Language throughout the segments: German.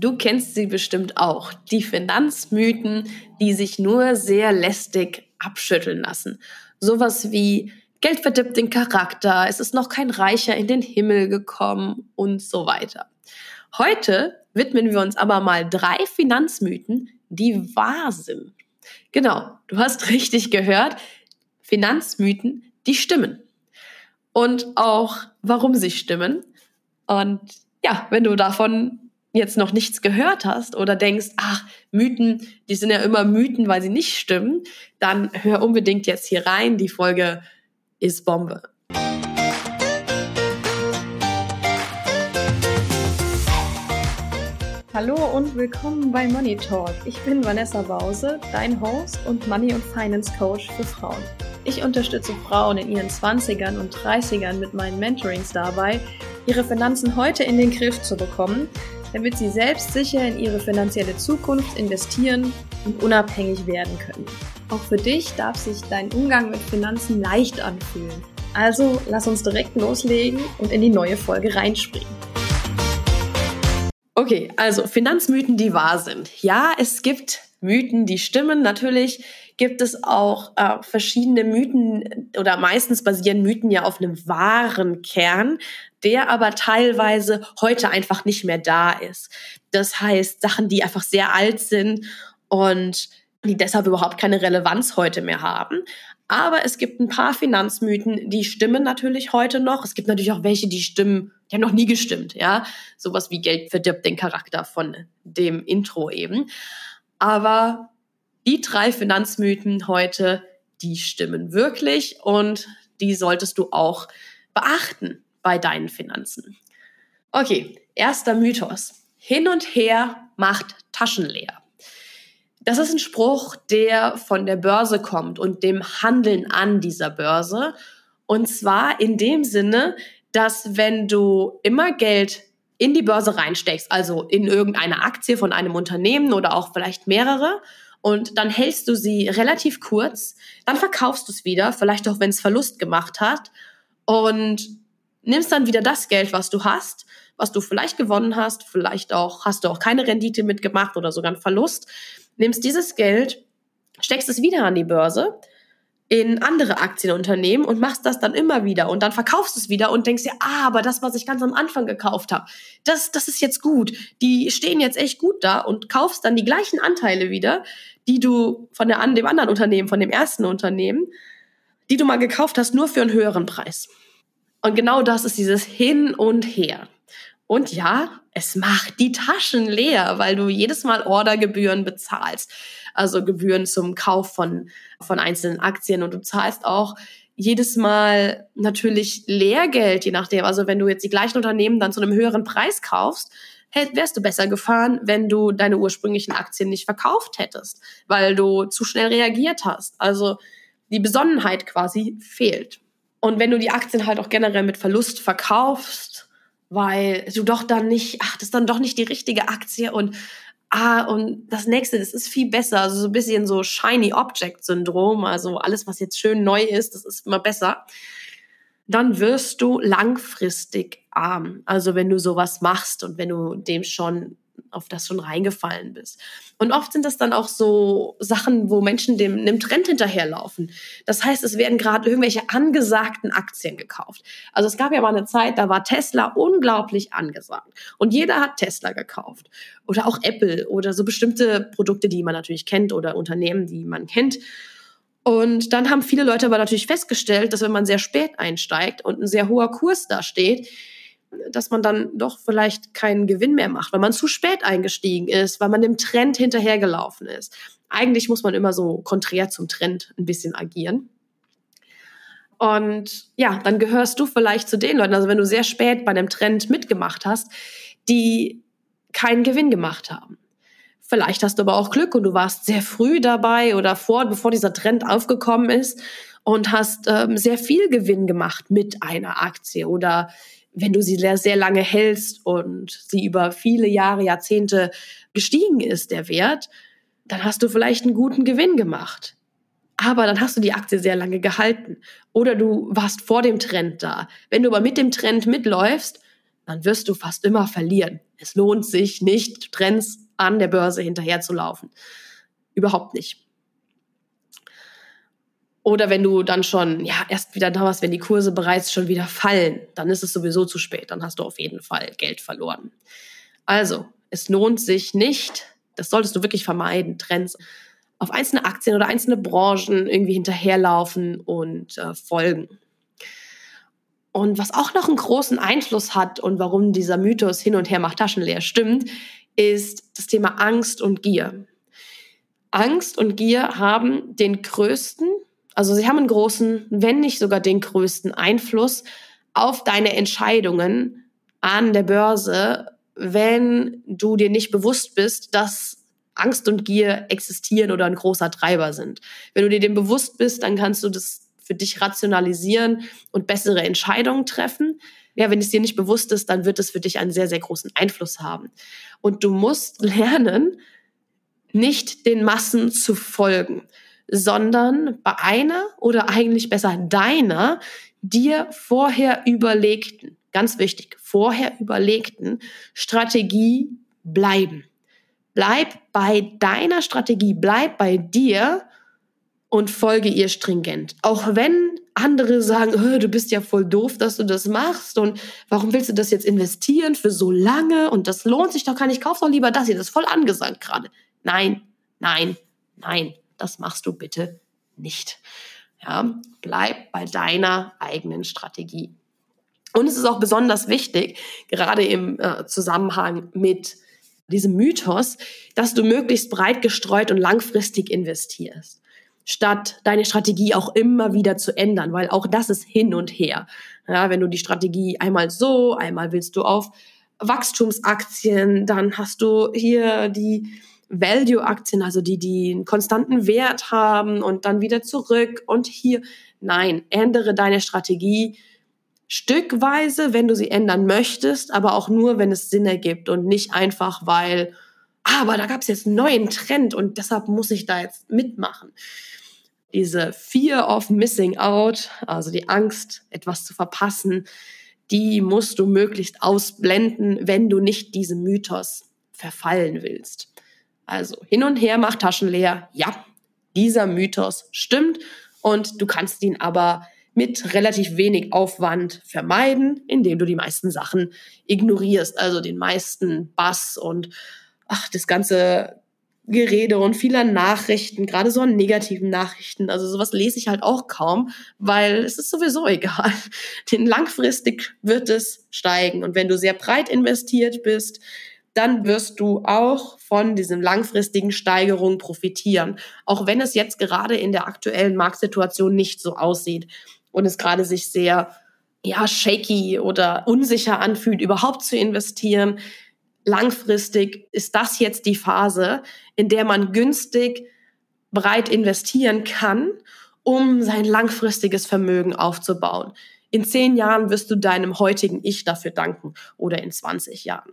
Du kennst sie bestimmt auch. Die Finanzmythen, die sich nur sehr lästig abschütteln lassen. Sowas wie Geld verdirbt den Charakter, es ist noch kein Reicher in den Himmel gekommen und so weiter. Heute widmen wir uns aber mal drei Finanzmythen, die wahr sind. Genau, du hast richtig gehört. Finanzmythen, die stimmen. Und auch, warum sie stimmen. Und ja, wenn du davon jetzt noch nichts gehört hast oder denkst, ach, Mythen, die sind ja immer Mythen, weil sie nicht stimmen, dann hör unbedingt jetzt hier rein. Die Folge ist Bombe. Hallo und willkommen bei Money Talk. Ich bin Vanessa Bause, dein Host und Money- und Finance Coach für Frauen. Ich unterstütze Frauen in ihren 20ern und 30ern mit meinen Mentorings dabei, ihre Finanzen heute in den Griff zu bekommen, damit sie selbstsicher in ihre finanzielle Zukunft investieren und unabhängig werden können. Auch für dich darf sich dein Umgang mit Finanzen leicht anfühlen. Also lass uns direkt loslegen und in die neue Folge reinspringen. Okay, also Finanzmythen, die wahr sind. Ja, es gibt Mythen, die stimmen. Natürlich gibt es auch äh, verschiedene Mythen oder meistens basieren Mythen ja auf einem wahren Kern, der aber teilweise heute einfach nicht mehr da ist. Das heißt, Sachen, die einfach sehr alt sind und die deshalb überhaupt keine Relevanz heute mehr haben. Aber es gibt ein paar Finanzmythen, die stimmen natürlich heute noch. Es gibt natürlich auch welche, die stimmen, die haben noch nie gestimmt, ja. Sowas wie Geld verdirbt den Charakter von dem Intro eben. Aber die drei Finanzmythen heute, die stimmen wirklich und die solltest du auch beachten bei deinen Finanzen. Okay, erster Mythos. Hin und her macht Taschen leer. Das ist ein Spruch, der von der Börse kommt und dem Handeln an dieser Börse. Und zwar in dem Sinne, dass wenn du immer Geld in die Börse reinsteckst, also in irgendeine Aktie von einem Unternehmen oder auch vielleicht mehrere, und dann hältst du sie relativ kurz, dann verkaufst du es wieder, vielleicht auch wenn es Verlust gemacht hat und nimmst dann wieder das Geld, was du hast, was du vielleicht gewonnen hast, vielleicht auch hast du auch keine Rendite mitgemacht oder sogar einen Verlust nimmst dieses Geld, steckst es wieder an die Börse in andere Aktienunternehmen und machst das dann immer wieder und dann verkaufst du es wieder und denkst dir, ah, aber das, was ich ganz am Anfang gekauft habe, das, das ist jetzt gut. Die stehen jetzt echt gut da und kaufst dann die gleichen Anteile wieder, die du von der, dem anderen Unternehmen, von dem ersten Unternehmen, die du mal gekauft hast, nur für einen höheren Preis. Und genau das ist dieses Hin und Her. Und ja, es macht die Taschen leer, weil du jedes Mal Ordergebühren bezahlst. Also Gebühren zum Kauf von, von einzelnen Aktien und du zahlst auch jedes Mal natürlich Lehrgeld, je nachdem. Also wenn du jetzt die gleichen Unternehmen dann zu einem höheren Preis kaufst, wärst du besser gefahren, wenn du deine ursprünglichen Aktien nicht verkauft hättest, weil du zu schnell reagiert hast. Also die Besonnenheit quasi fehlt. Und wenn du die Aktien halt auch generell mit Verlust verkaufst, weil du doch dann nicht, ach, das ist dann doch nicht die richtige Aktie und ah, und das nächste, das ist viel besser, also so ein bisschen so Shiny Object Syndrom, also alles, was jetzt schön neu ist, das ist immer besser. Dann wirst du langfristig arm. Also wenn du sowas machst und wenn du dem schon auf das schon reingefallen bist. Und oft sind das dann auch so Sachen, wo Menschen dem einem Trend hinterherlaufen. Das heißt, es werden gerade irgendwelche angesagten Aktien gekauft. Also es gab ja mal eine Zeit, da war Tesla unglaublich angesagt und jeder hat Tesla gekauft oder auch Apple oder so bestimmte Produkte, die man natürlich kennt oder Unternehmen, die man kennt. Und dann haben viele Leute aber natürlich festgestellt, dass wenn man sehr spät einsteigt und ein sehr hoher Kurs da steht, dass man dann doch vielleicht keinen Gewinn mehr macht, weil man zu spät eingestiegen ist, weil man dem Trend hinterhergelaufen ist. Eigentlich muss man immer so konträr zum Trend ein bisschen agieren. Und ja, dann gehörst du vielleicht zu den Leuten, also wenn du sehr spät bei einem Trend mitgemacht hast, die keinen Gewinn gemacht haben. Vielleicht hast du aber auch Glück und du warst sehr früh dabei oder vor, bevor dieser Trend aufgekommen ist und hast ähm, sehr viel Gewinn gemacht mit einer Aktie oder wenn du sie sehr, sehr lange hältst und sie über viele Jahre, Jahrzehnte gestiegen ist, der Wert, dann hast du vielleicht einen guten Gewinn gemacht. Aber dann hast du die Aktie sehr lange gehalten. Oder du warst vor dem Trend da. Wenn du aber mit dem Trend mitläufst, dann wirst du fast immer verlieren. Es lohnt sich nicht, Trends an der Börse hinterherzulaufen. Überhaupt nicht. Oder wenn du dann schon, ja, erst wieder da warst, wenn die Kurse bereits schon wieder fallen, dann ist es sowieso zu spät. Dann hast du auf jeden Fall Geld verloren. Also, es lohnt sich nicht, das solltest du wirklich vermeiden, Trends auf einzelne Aktien oder einzelne Branchen irgendwie hinterherlaufen und äh, folgen. Und was auch noch einen großen Einfluss hat und warum dieser Mythos hin und her macht Taschen leer stimmt, ist das Thema Angst und Gier. Angst und Gier haben den größten also sie haben einen großen, wenn nicht sogar den größten Einfluss auf deine Entscheidungen an der Börse, wenn du dir nicht bewusst bist, dass Angst und Gier existieren oder ein großer Treiber sind. Wenn du dir dem bewusst bist, dann kannst du das für dich rationalisieren und bessere Entscheidungen treffen. Ja, wenn es dir nicht bewusst ist, dann wird es für dich einen sehr, sehr großen Einfluss haben. Und du musst lernen, nicht den Massen zu folgen sondern bei einer oder eigentlich besser deiner dir vorher überlegten, ganz wichtig, vorher überlegten Strategie bleiben. Bleib bei deiner Strategie, bleib bei dir und folge ihr stringent. Auch wenn andere sagen, du bist ja voll doof, dass du das machst und warum willst du das jetzt investieren für so lange und das lohnt sich doch gar nicht, kauf doch lieber das hier, das ist voll angesagt gerade. Nein, nein, nein das machst du bitte nicht. Ja, bleib bei deiner eigenen Strategie. Und es ist auch besonders wichtig, gerade im äh, Zusammenhang mit diesem Mythos, dass du möglichst breit gestreut und langfristig investierst, statt deine Strategie auch immer wieder zu ändern, weil auch das ist hin und her. Ja, wenn du die Strategie einmal so, einmal willst du auf Wachstumsaktien, dann hast du hier die Value-Aktien, also die, die einen konstanten Wert haben und dann wieder zurück und hier. Nein, ändere deine Strategie stückweise, wenn du sie ändern möchtest, aber auch nur, wenn es Sinn ergibt und nicht einfach, weil, ah, aber da gab es jetzt einen neuen Trend und deshalb muss ich da jetzt mitmachen. Diese Fear of Missing Out, also die Angst, etwas zu verpassen, die musst du möglichst ausblenden, wenn du nicht diesem Mythos verfallen willst. Also hin und her macht Taschen leer. Ja, dieser Mythos stimmt und du kannst ihn aber mit relativ wenig Aufwand vermeiden, indem du die meisten Sachen ignorierst, also den meisten Bass und ach, das ganze Gerede und vieler Nachrichten, gerade so an negativen Nachrichten. Also sowas lese ich halt auch kaum, weil es ist sowieso egal. Denn langfristig wird es steigen. Und wenn du sehr breit investiert bist, dann wirst du auch von diesem langfristigen Steigerung profitieren. Auch wenn es jetzt gerade in der aktuellen Marktsituation nicht so aussieht und es gerade sich sehr, ja, shaky oder unsicher anfühlt, überhaupt zu investieren. Langfristig ist das jetzt die Phase, in der man günstig breit investieren kann, um sein langfristiges Vermögen aufzubauen. In zehn Jahren wirst du deinem heutigen Ich dafür danken oder in 20 Jahren.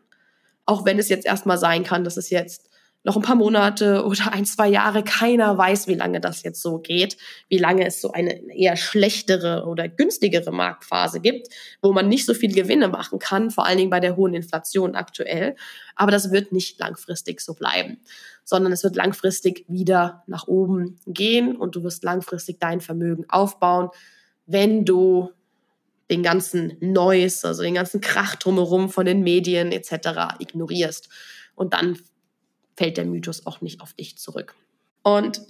Auch wenn es jetzt erstmal sein kann, dass es jetzt noch ein paar Monate oder ein, zwei Jahre, keiner weiß, wie lange das jetzt so geht, wie lange es so eine eher schlechtere oder günstigere Marktphase gibt, wo man nicht so viel Gewinne machen kann, vor allen Dingen bei der hohen Inflation aktuell. Aber das wird nicht langfristig so bleiben, sondern es wird langfristig wieder nach oben gehen und du wirst langfristig dein Vermögen aufbauen, wenn du den ganzen Noise, also den ganzen Krach drumherum von den Medien etc. ignorierst. Und dann fällt der Mythos auch nicht auf dich zurück. Und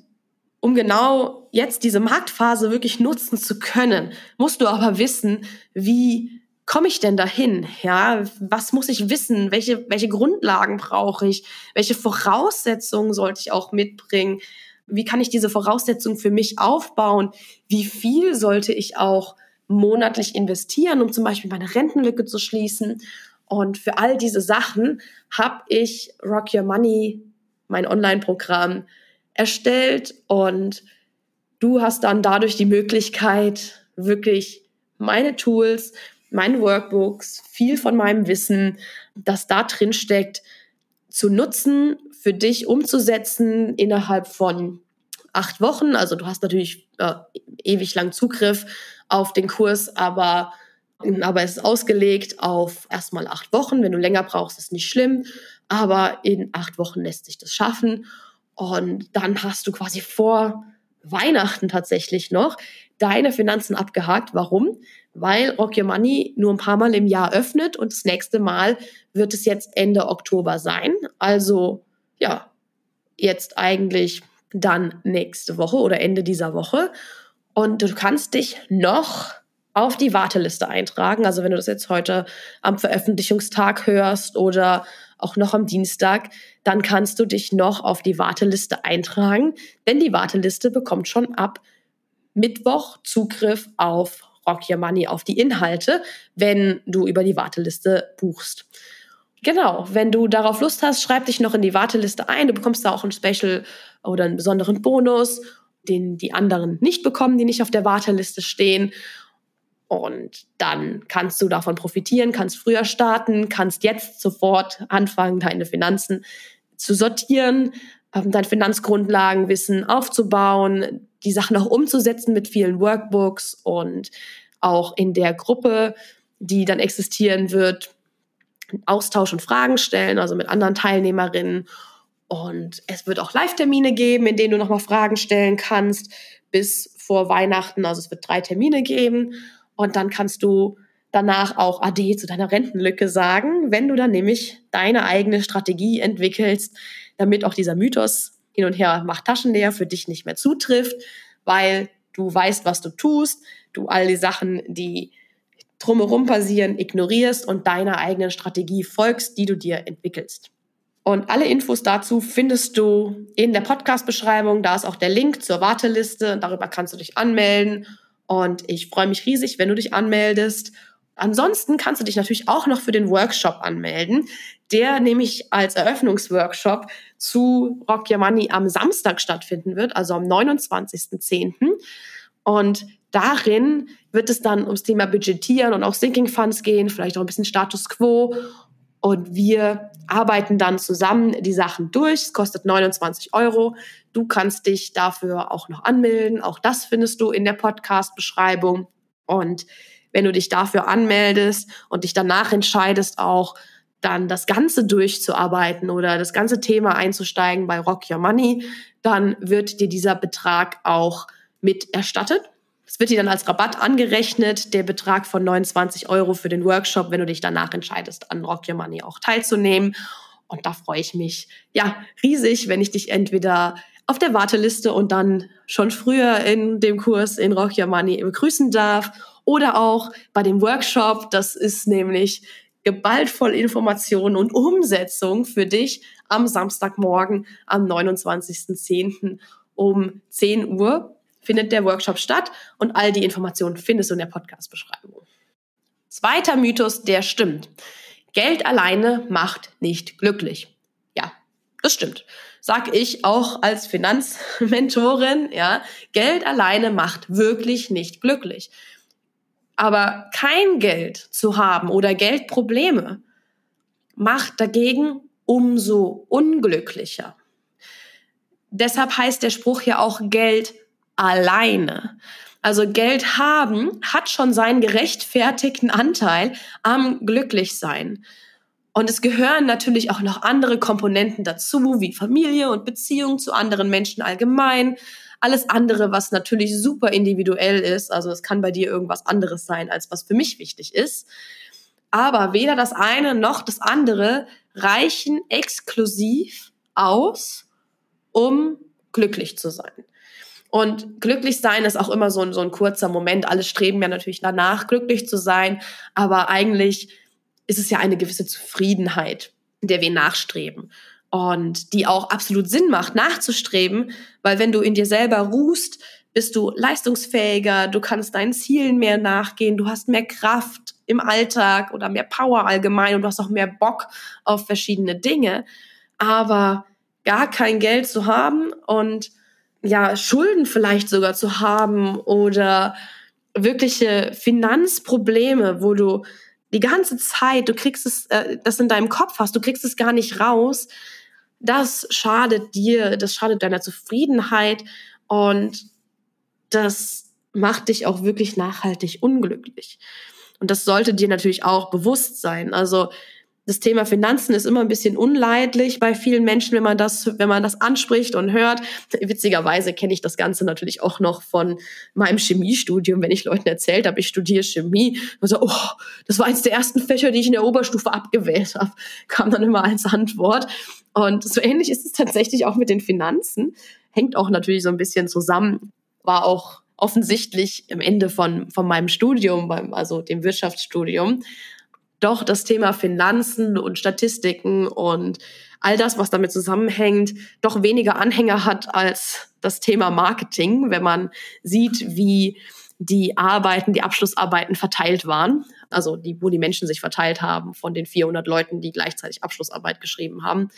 um genau jetzt diese Marktphase wirklich nutzen zu können, musst du aber wissen, wie komme ich denn dahin? Ja, was muss ich wissen? Welche, welche Grundlagen brauche ich? Welche Voraussetzungen sollte ich auch mitbringen? Wie kann ich diese Voraussetzungen für mich aufbauen? Wie viel sollte ich auch monatlich investieren, um zum Beispiel meine Rentenlücke zu schließen. Und für all diese Sachen habe ich Rock Your Money, mein Online-Programm, erstellt. Und du hast dann dadurch die Möglichkeit, wirklich meine Tools, meine Workbooks, viel von meinem Wissen, das da drin steckt, zu nutzen, für dich umzusetzen innerhalb von acht Wochen. Also du hast natürlich äh, ewig lang Zugriff auf den Kurs, aber Aber es ist ausgelegt auf erstmal acht Wochen. Wenn du länger brauchst, ist nicht schlimm. Aber in acht Wochen lässt sich das schaffen. Und dann hast du quasi vor Weihnachten tatsächlich noch deine Finanzen abgehakt. Warum? Weil Rock Your Money nur ein paar Mal im Jahr öffnet und das nächste Mal wird es jetzt Ende Oktober sein. Also ja, jetzt eigentlich dann nächste Woche oder Ende dieser Woche. Und du kannst dich noch auf die Warteliste eintragen. Also wenn du das jetzt heute am Veröffentlichungstag hörst oder auch noch am Dienstag, dann kannst du dich noch auf die Warteliste eintragen, denn die Warteliste bekommt schon ab Mittwoch Zugriff auf Rock Your Money, auf die Inhalte, wenn du über die Warteliste buchst. Genau, wenn du darauf Lust hast, schreib dich noch in die Warteliste ein. Du bekommst da auch ein Special oder einen besonderen Bonus, den die anderen nicht bekommen, die nicht auf der Warteliste stehen. Und dann kannst du davon profitieren, kannst früher starten, kannst jetzt sofort anfangen, deine Finanzen zu sortieren, ähm, dein Finanzgrundlagenwissen aufzubauen, die Sachen auch umzusetzen mit vielen Workbooks und auch in der Gruppe, die dann existieren wird, Austausch und Fragen stellen, also mit anderen Teilnehmerinnen. Und es wird auch Live-Termine geben, in denen du nochmal Fragen stellen kannst bis vor Weihnachten. Also es wird drei Termine geben. Und dann kannst du danach auch AD zu deiner Rentenlücke sagen, wenn du dann nämlich deine eigene Strategie entwickelst, damit auch dieser Mythos hin und her macht Taschen leer für dich nicht mehr zutrifft, weil du weißt, was du tust, du all die Sachen, die drumherum passieren, ignorierst und deiner eigenen Strategie folgst, die du dir entwickelst. Und alle Infos dazu findest du in der Podcast-Beschreibung. Da ist auch der Link zur Warteliste. Darüber kannst du dich anmelden. Und ich freue mich riesig, wenn du dich anmeldest. Ansonsten kannst du dich natürlich auch noch für den Workshop anmelden, der nämlich als Eröffnungsworkshop zu Rock Your Money am Samstag stattfinden wird, also am 29.10. Und darin wird es dann ums Thema Budgetieren und auch Sinking Funds gehen, vielleicht auch ein bisschen Status Quo. Und wir arbeiten dann zusammen die Sachen durch. Es kostet 29 Euro. Du kannst dich dafür auch noch anmelden. Auch das findest du in der Podcast-Beschreibung. Und wenn du dich dafür anmeldest und dich danach entscheidest, auch dann das Ganze durchzuarbeiten oder das ganze Thema einzusteigen bei Rock Your Money, dann wird dir dieser Betrag auch mit erstattet. Es wird dir dann als Rabatt angerechnet, der Betrag von 29 Euro für den Workshop, wenn du dich danach entscheidest, an Rock Your Money auch teilzunehmen. Und da freue ich mich ja riesig, wenn ich dich entweder auf der Warteliste und dann schon früher in dem Kurs in Rock Your Money begrüßen darf oder auch bei dem Workshop. Das ist nämlich geballt voll Informationen und Umsetzung für dich am Samstagmorgen am 29.10. um 10 Uhr findet der Workshop statt und all die Informationen findest du in der Podcast-Beschreibung. Zweiter Mythos, der stimmt. Geld alleine macht nicht glücklich. Ja, das stimmt. Sag ich auch als Finanzmentorin, ja. Geld alleine macht wirklich nicht glücklich. Aber kein Geld zu haben oder Geldprobleme macht dagegen umso unglücklicher. Deshalb heißt der Spruch ja auch Geld alleine. Also Geld haben hat schon seinen gerechtfertigten Anteil am Glücklichsein. Und es gehören natürlich auch noch andere Komponenten dazu, wie Familie und Beziehung zu anderen Menschen allgemein. Alles andere, was natürlich super individuell ist. Also es kann bei dir irgendwas anderes sein, als was für mich wichtig ist. Aber weder das eine noch das andere reichen exklusiv aus, um glücklich zu sein. Und glücklich sein ist auch immer so ein, so ein kurzer Moment. Alle streben ja natürlich danach, glücklich zu sein. Aber eigentlich ist es ja eine gewisse Zufriedenheit, der wir nachstreben. Und die auch absolut Sinn macht, nachzustreben, weil wenn du in dir selber ruhst, bist du leistungsfähiger, du kannst deinen Zielen mehr nachgehen, du hast mehr Kraft im Alltag oder mehr Power allgemein und du hast auch mehr Bock auf verschiedene Dinge. Aber gar kein Geld zu haben und ja, Schulden vielleicht sogar zu haben oder wirkliche Finanzprobleme, wo du die ganze Zeit, du kriegst es, äh, das in deinem Kopf hast, du kriegst es gar nicht raus, das schadet dir, das schadet deiner Zufriedenheit und das macht dich auch wirklich nachhaltig unglücklich. Und das sollte dir natürlich auch bewusst sein. Also das Thema Finanzen ist immer ein bisschen unleidlich bei vielen Menschen, wenn man das, wenn man das anspricht und hört. Witzigerweise kenne ich das Ganze natürlich auch noch von meinem Chemiestudium, wenn ich Leuten erzählt habe, ich studiere Chemie. Und so, oh, das war eins der ersten Fächer, die ich in der Oberstufe abgewählt habe, kam dann immer als Antwort. Und so ähnlich ist es tatsächlich auch mit den Finanzen. Hängt auch natürlich so ein bisschen zusammen. War auch offensichtlich am Ende von, von meinem Studium, beim, also dem Wirtschaftsstudium, doch das Thema Finanzen und Statistiken und all das, was damit zusammenhängt, doch weniger Anhänger hat als das Thema Marketing, wenn man sieht, wie die Arbeiten, die Abschlussarbeiten verteilt waren, also die, wo die Menschen sich verteilt haben von den 400 Leuten, die gleichzeitig Abschlussarbeit geschrieben haben,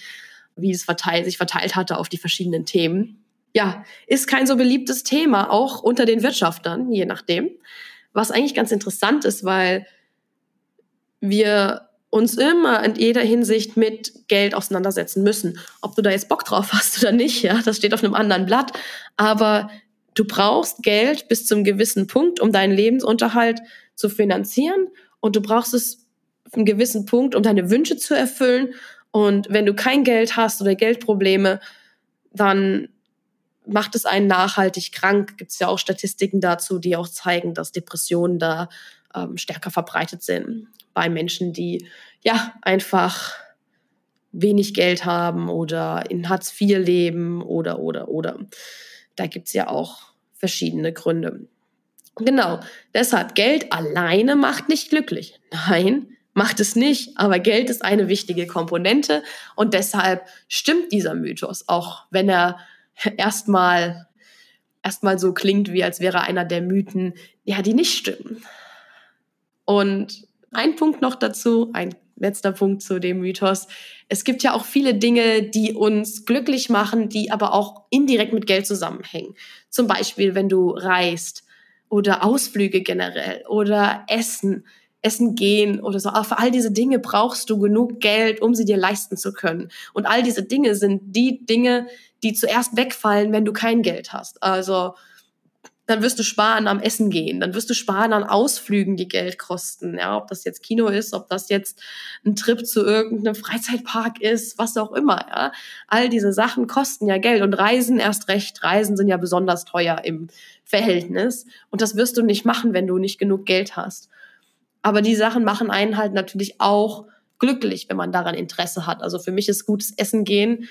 wie es verteilt, sich verteilt hatte auf die verschiedenen Themen. Ja, ist kein so beliebtes Thema, auch unter den Wirtschaftern, je nachdem. Was eigentlich ganz interessant ist, weil wir uns immer in jeder Hinsicht mit Geld auseinandersetzen müssen. Ob du da jetzt Bock drauf hast oder nicht, ja, das steht auf einem anderen Blatt. Aber du brauchst Geld bis zum gewissen Punkt, um deinen Lebensunterhalt zu finanzieren. Und du brauchst es auf einem gewissen Punkt, um deine Wünsche zu erfüllen. Und wenn du kein Geld hast oder Geldprobleme, dann macht es einen nachhaltig krank. Gibt es ja auch Statistiken dazu, die auch zeigen, dass Depressionen da ähm, stärker verbreitet sind bei Menschen, die ja einfach wenig Geld haben oder in Hartz IV leben oder, oder, oder. Da gibt es ja auch verschiedene Gründe. Genau, deshalb Geld alleine macht nicht glücklich. Nein, macht es nicht, aber Geld ist eine wichtige Komponente und deshalb stimmt dieser Mythos, auch wenn er erstmal erstmal so klingt, wie als wäre einer der Mythen, ja, die nicht stimmen. Und ein Punkt noch dazu, ein letzter Punkt zu dem Mythos. Es gibt ja auch viele Dinge, die uns glücklich machen, die aber auch indirekt mit Geld zusammenhängen. Zum Beispiel, wenn du reist oder Ausflüge generell oder Essen, Essen gehen oder so. Aber für all diese Dinge brauchst du genug Geld, um sie dir leisten zu können. Und all diese Dinge sind die Dinge, die zuerst wegfallen, wenn du kein Geld hast. Also dann wirst du sparen am Essen gehen, dann wirst du sparen an Ausflügen, die Geld kosten. Ja, ob das jetzt Kino ist, ob das jetzt ein Trip zu irgendeinem Freizeitpark ist, was auch immer. Ja, all diese Sachen kosten ja Geld und Reisen erst recht. Reisen sind ja besonders teuer im Verhältnis und das wirst du nicht machen, wenn du nicht genug Geld hast. Aber die Sachen machen einen halt natürlich auch glücklich, wenn man daran Interesse hat. Also für mich ist gutes Essen gehen,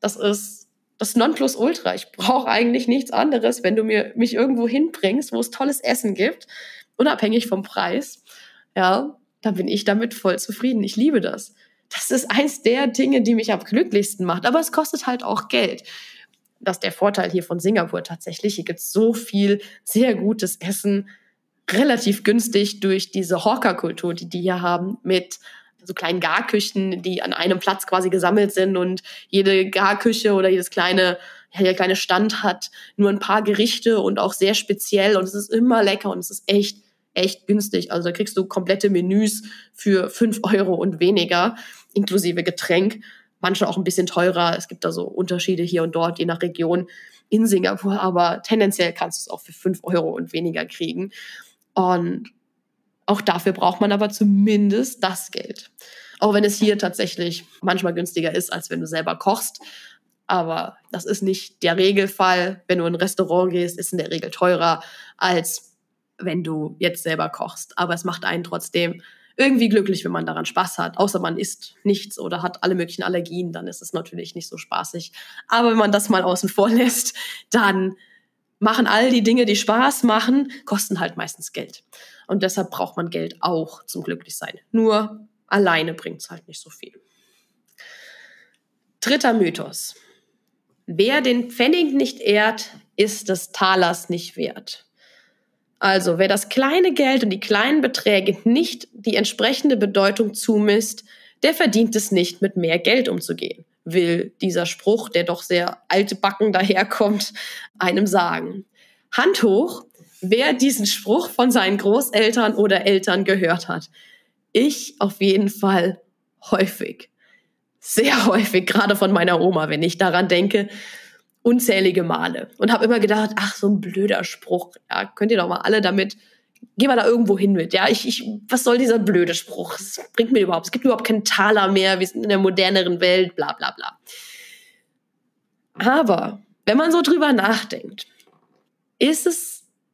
das ist das Nonplusultra. Ich brauche eigentlich nichts anderes, wenn du mir mich irgendwo hinbringst, wo es tolles Essen gibt, unabhängig vom Preis. Ja, dann bin ich damit voll zufrieden. Ich liebe das. Das ist eins der Dinge, die mich am glücklichsten macht. Aber es kostet halt auch Geld. Das ist der Vorteil hier von Singapur tatsächlich. Hier gibt es so viel sehr gutes Essen, relativ günstig durch diese Hawker-Kultur, die die hier haben, mit so kleinen Garküchen, die an einem Platz quasi gesammelt sind und jede Garküche oder jedes kleine ja, der kleine Stand hat nur ein paar Gerichte und auch sehr speziell und es ist immer lecker und es ist echt, echt günstig. Also da kriegst du komplette Menüs für fünf Euro und weniger, inklusive Getränk. Manche auch ein bisschen teurer. Es gibt da so Unterschiede hier und dort, je nach Region in Singapur, aber tendenziell kannst du es auch für fünf Euro und weniger kriegen. Und auch dafür braucht man aber zumindest das Geld. Auch wenn es hier tatsächlich manchmal günstiger ist, als wenn du selber kochst. Aber das ist nicht der Regelfall. Wenn du in ein Restaurant gehst, ist in der Regel teurer, als wenn du jetzt selber kochst. Aber es macht einen trotzdem irgendwie glücklich, wenn man daran Spaß hat. Außer man isst nichts oder hat alle möglichen Allergien, dann ist es natürlich nicht so spaßig. Aber wenn man das mal außen vor lässt, dann machen all die Dinge, die Spaß machen, kosten halt meistens Geld. Und deshalb braucht man Geld auch zum Glücklichsein. Nur alleine bringt es halt nicht so viel. Dritter Mythos. Wer den Pfennig nicht ehrt, ist des Talers nicht wert. Also, wer das kleine Geld und die kleinen Beträge nicht die entsprechende Bedeutung zumisst, der verdient es nicht, mit mehr Geld umzugehen, will dieser Spruch, der doch sehr alte Backen daherkommt, einem sagen. Hand hoch, wer diesen Spruch von seinen Großeltern oder Eltern gehört hat. Ich auf jeden Fall häufig. Sehr häufig, gerade von meiner Oma, wenn ich daran denke, unzählige Male. Und habe immer gedacht, ach, so ein blöder Spruch. Ja, könnt ihr doch mal alle damit geh mal da irgendwo hin mit. Ja, ich, ich, was soll dieser blöde Spruch? Es bringt mir überhaupt, es gibt überhaupt keinen Taler mehr, wir sind in der moderneren Welt, bla bla bla. Aber wenn man so drüber nachdenkt, ist es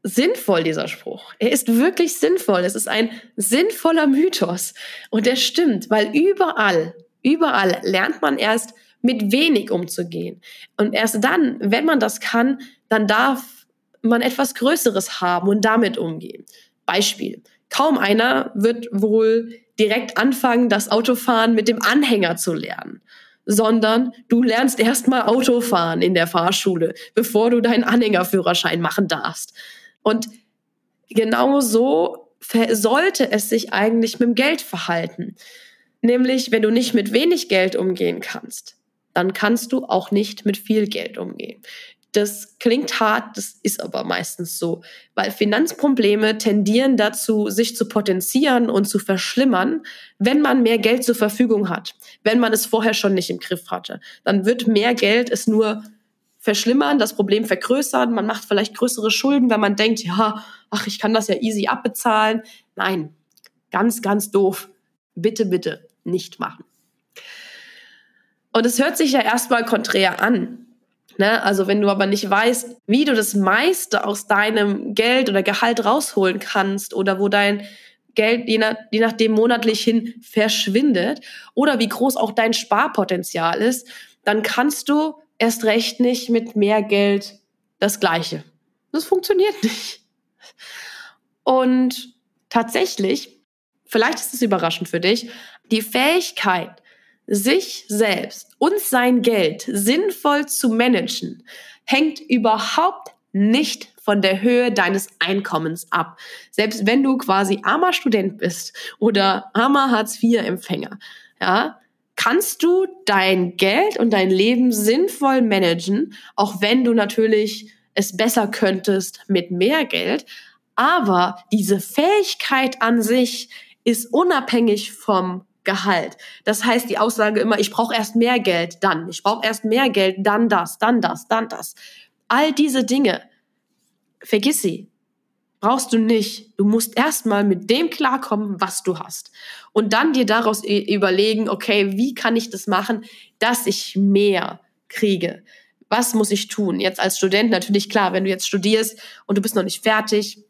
sinnvoll, dieser Spruch. Er ist wirklich sinnvoll. Es ist ein sinnvoller Mythos. Und der stimmt, weil überall, überall lernt man erst mit wenig umzugehen. Und erst dann, wenn man das kann, dann darf man etwas Größeres haben und damit umgehen. Beispiel. Kaum einer wird wohl direkt anfangen, das Autofahren mit dem Anhänger zu lernen, sondern du lernst erstmal Autofahren in der Fahrschule, bevor du deinen Anhängerführerschein machen darfst. Und genau so sollte es sich eigentlich mit dem Geld verhalten. Nämlich, wenn du nicht mit wenig Geld umgehen kannst, dann kannst du auch nicht mit viel Geld umgehen. Das klingt hart, das ist aber meistens so, weil Finanzprobleme tendieren dazu, sich zu potenzieren und zu verschlimmern, wenn man mehr Geld zur Verfügung hat, wenn man es vorher schon nicht im Griff hatte. Dann wird mehr Geld es nur verschlimmern, das Problem vergrößern, man macht vielleicht größere Schulden, wenn man denkt, ja, ach, ich kann das ja easy abbezahlen. Nein, ganz, ganz doof. Bitte, bitte nicht machen. Und es hört sich ja erstmal konträr an. Ne? Also wenn du aber nicht weißt, wie du das meiste aus deinem Geld oder Gehalt rausholen kannst oder wo dein Geld je, nach, je nachdem monatlich hin verschwindet oder wie groß auch dein Sparpotenzial ist, dann kannst du erst recht nicht mit mehr Geld das Gleiche. Das funktioniert nicht. Und tatsächlich, vielleicht ist es überraschend für dich, die Fähigkeit, sich selbst und sein Geld sinnvoll zu managen, hängt überhaupt nicht von der Höhe deines Einkommens ab. Selbst wenn du quasi armer Student bist oder armer Hartz-IV-Empfänger, ja, kannst du dein Geld und dein Leben sinnvoll managen, auch wenn du natürlich es besser könntest mit mehr Geld. Aber diese Fähigkeit an sich ist unabhängig vom Gehalt. Das heißt, die Aussage immer, ich brauche erst mehr Geld, dann. Ich brauche erst mehr Geld, dann das, dann das, dann das. All diese Dinge, vergiss sie. Brauchst du nicht. Du musst erstmal mit dem klarkommen, was du hast. Und dann dir daraus überlegen, okay, wie kann ich das machen, dass ich mehr kriege? Was muss ich tun? Jetzt als Student natürlich klar, wenn du jetzt studierst und du bist noch nicht fertig,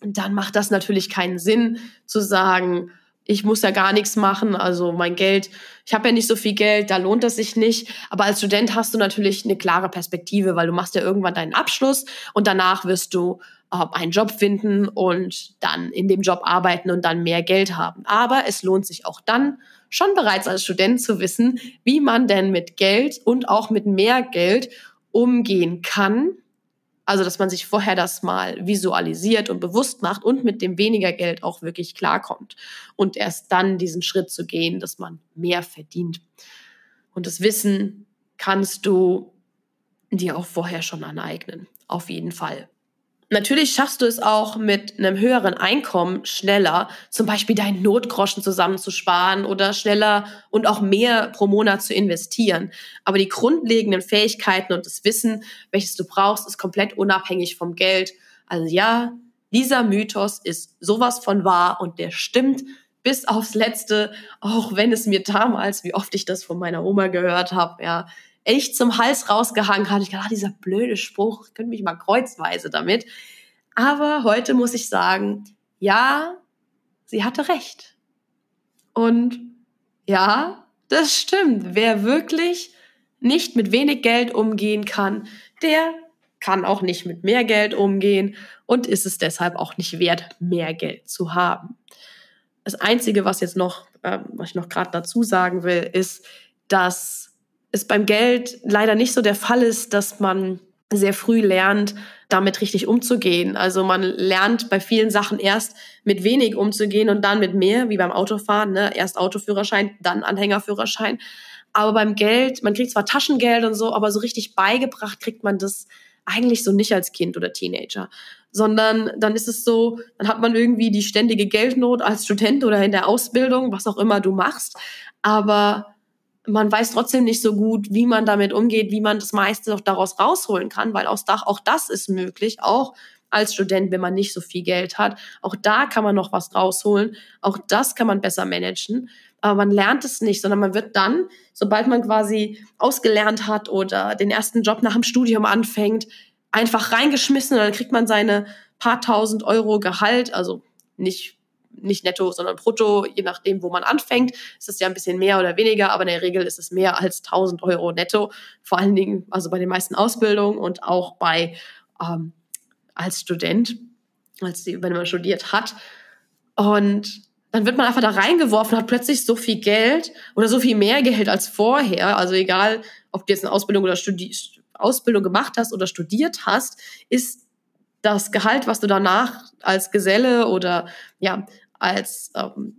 dann macht das natürlich keinen Sinn zu sagen, ich muss ja gar nichts machen, also mein Geld, ich habe ja nicht so viel Geld, da lohnt es sich nicht. Aber als Student hast du natürlich eine klare Perspektive, weil du machst ja irgendwann deinen Abschluss und danach wirst du einen Job finden und dann in dem Job arbeiten und dann mehr Geld haben. Aber es lohnt sich auch dann schon bereits als Student zu wissen, wie man denn mit Geld und auch mit mehr Geld umgehen kann also, dass man sich vorher das mal visualisiert und bewusst macht und mit dem weniger Geld auch wirklich klarkommt. Und erst dann diesen Schritt zu gehen, dass man mehr verdient. Und das Wissen kannst du dir auch vorher schon aneignen. Auf jeden Fall. Natürlich schaffst du es auch mit einem höheren Einkommen schneller, zum Beispiel deinen Notgroschen zusammenzusparen oder schneller und auch mehr pro Monat zu investieren. Aber die grundlegenden Fähigkeiten und das Wissen, welches du brauchst, ist komplett unabhängig vom Geld. Also ja, dieser Mythos ist sowas von wahr und der stimmt bis aufs Letzte, auch wenn es mir damals, wie oft ich das von meiner Oma gehört habe, ja, echt zum Hals rausgehangen hat. Ich dachte, ah, dieser blöde Spruch, ich könnte mich mal kreuzweise damit. Aber heute muss ich sagen, ja, sie hatte recht. Und ja, das stimmt. Wer wirklich nicht mit wenig Geld umgehen kann, der kann auch nicht mit mehr Geld umgehen und ist es deshalb auch nicht wert, mehr Geld zu haben. Das Einzige, was jetzt noch, äh, was ich noch gerade dazu sagen will, ist, dass es beim Geld leider nicht so der Fall ist, dass man sehr früh lernt, damit richtig umzugehen. Also man lernt bei vielen Sachen erst mit wenig umzugehen und dann mit mehr, wie beim Autofahren, ne? erst Autoführerschein, dann Anhängerführerschein. Aber beim Geld, man kriegt zwar Taschengeld und so, aber so richtig beigebracht kriegt man das eigentlich so nicht als Kind oder Teenager, sondern dann ist es so, dann hat man irgendwie die ständige Geldnot als Student oder in der Ausbildung, was auch immer du machst, aber man weiß trotzdem nicht so gut, wie man damit umgeht, wie man das meiste noch daraus rausholen kann, weil auch, auch das ist möglich, auch als Student, wenn man nicht so viel Geld hat. Auch da kann man noch was rausholen. Auch das kann man besser managen. Aber man lernt es nicht, sondern man wird dann, sobald man quasi ausgelernt hat oder den ersten Job nach dem Studium anfängt, einfach reingeschmissen und dann kriegt man seine paar tausend Euro Gehalt, also nicht nicht netto, sondern brutto, je nachdem, wo man anfängt, ist es ja ein bisschen mehr oder weniger, aber in der Regel ist es mehr als 1000 Euro netto, vor allen Dingen also bei den meisten Ausbildungen und auch bei ähm, als Student, als die, wenn man studiert hat. Und dann wird man einfach da reingeworfen, hat plötzlich so viel Geld oder so viel mehr Geld als vorher. Also egal, ob du jetzt eine Ausbildung oder Studi Ausbildung gemacht hast oder studiert hast, ist das Gehalt, was du danach als Geselle oder ja als ähm,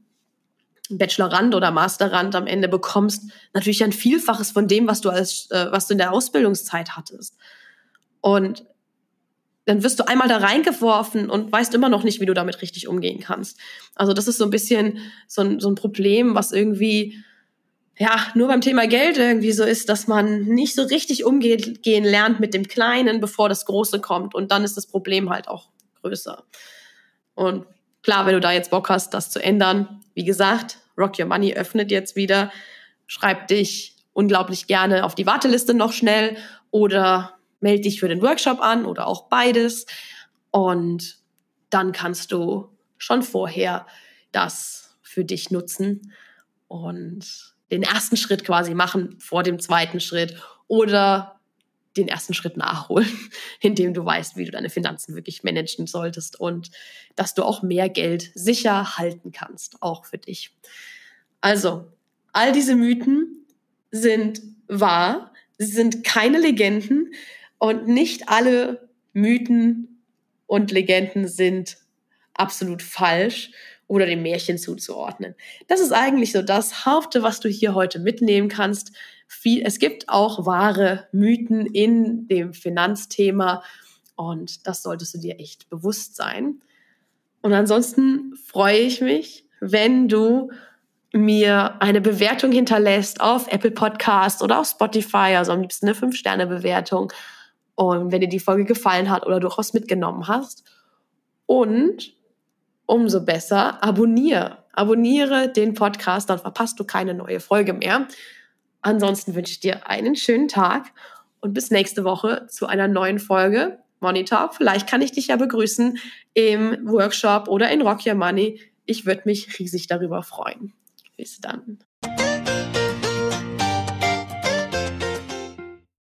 Bachelorand oder Masterand am Ende bekommst, natürlich ein Vielfaches von dem, was du als äh, was du in der Ausbildungszeit hattest. Und dann wirst du einmal da reingeworfen und weißt immer noch nicht, wie du damit richtig umgehen kannst. Also das ist so ein bisschen so ein, so ein Problem, was irgendwie ja nur beim Thema Geld irgendwie so ist, dass man nicht so richtig umgehen lernt mit dem Kleinen, bevor das Große kommt. Und dann ist das Problem halt auch größer. Und klar, wenn du da jetzt Bock hast, das zu ändern, wie gesagt, Rock Your Money öffnet jetzt wieder. Schreib dich unglaublich gerne auf die Warteliste noch schnell oder melde dich für den Workshop an oder auch beides. Und dann kannst du schon vorher das für dich nutzen und den ersten Schritt quasi machen vor dem zweiten Schritt oder den ersten Schritt nachholen, indem du weißt, wie du deine Finanzen wirklich managen solltest und dass du auch mehr Geld sicher halten kannst, auch für dich. Also, all diese Mythen sind wahr, sie sind keine Legenden, und nicht alle Mythen und Legenden sind absolut falsch oder dem Märchen zuzuordnen. Das ist eigentlich so das Haupte, was du hier heute mitnehmen kannst. es gibt auch wahre Mythen in dem Finanzthema und das solltest du dir echt bewusst sein. Und ansonsten freue ich mich, wenn du mir eine Bewertung hinterlässt auf Apple Podcast oder auf Spotify, also am liebsten eine 5-Sterne-Bewertung und wenn dir die Folge gefallen hat oder du auch was mitgenommen hast. Und umso besser, abonniere. Abonniere den Podcast, dann verpasst du keine neue Folge mehr. Ansonsten wünsche ich dir einen schönen Tag und bis nächste Woche zu einer neuen Folge Money Talk. Vielleicht kann ich dich ja begrüßen im Workshop oder in Rock Your Money. Ich würde mich riesig darüber freuen. Bis dann.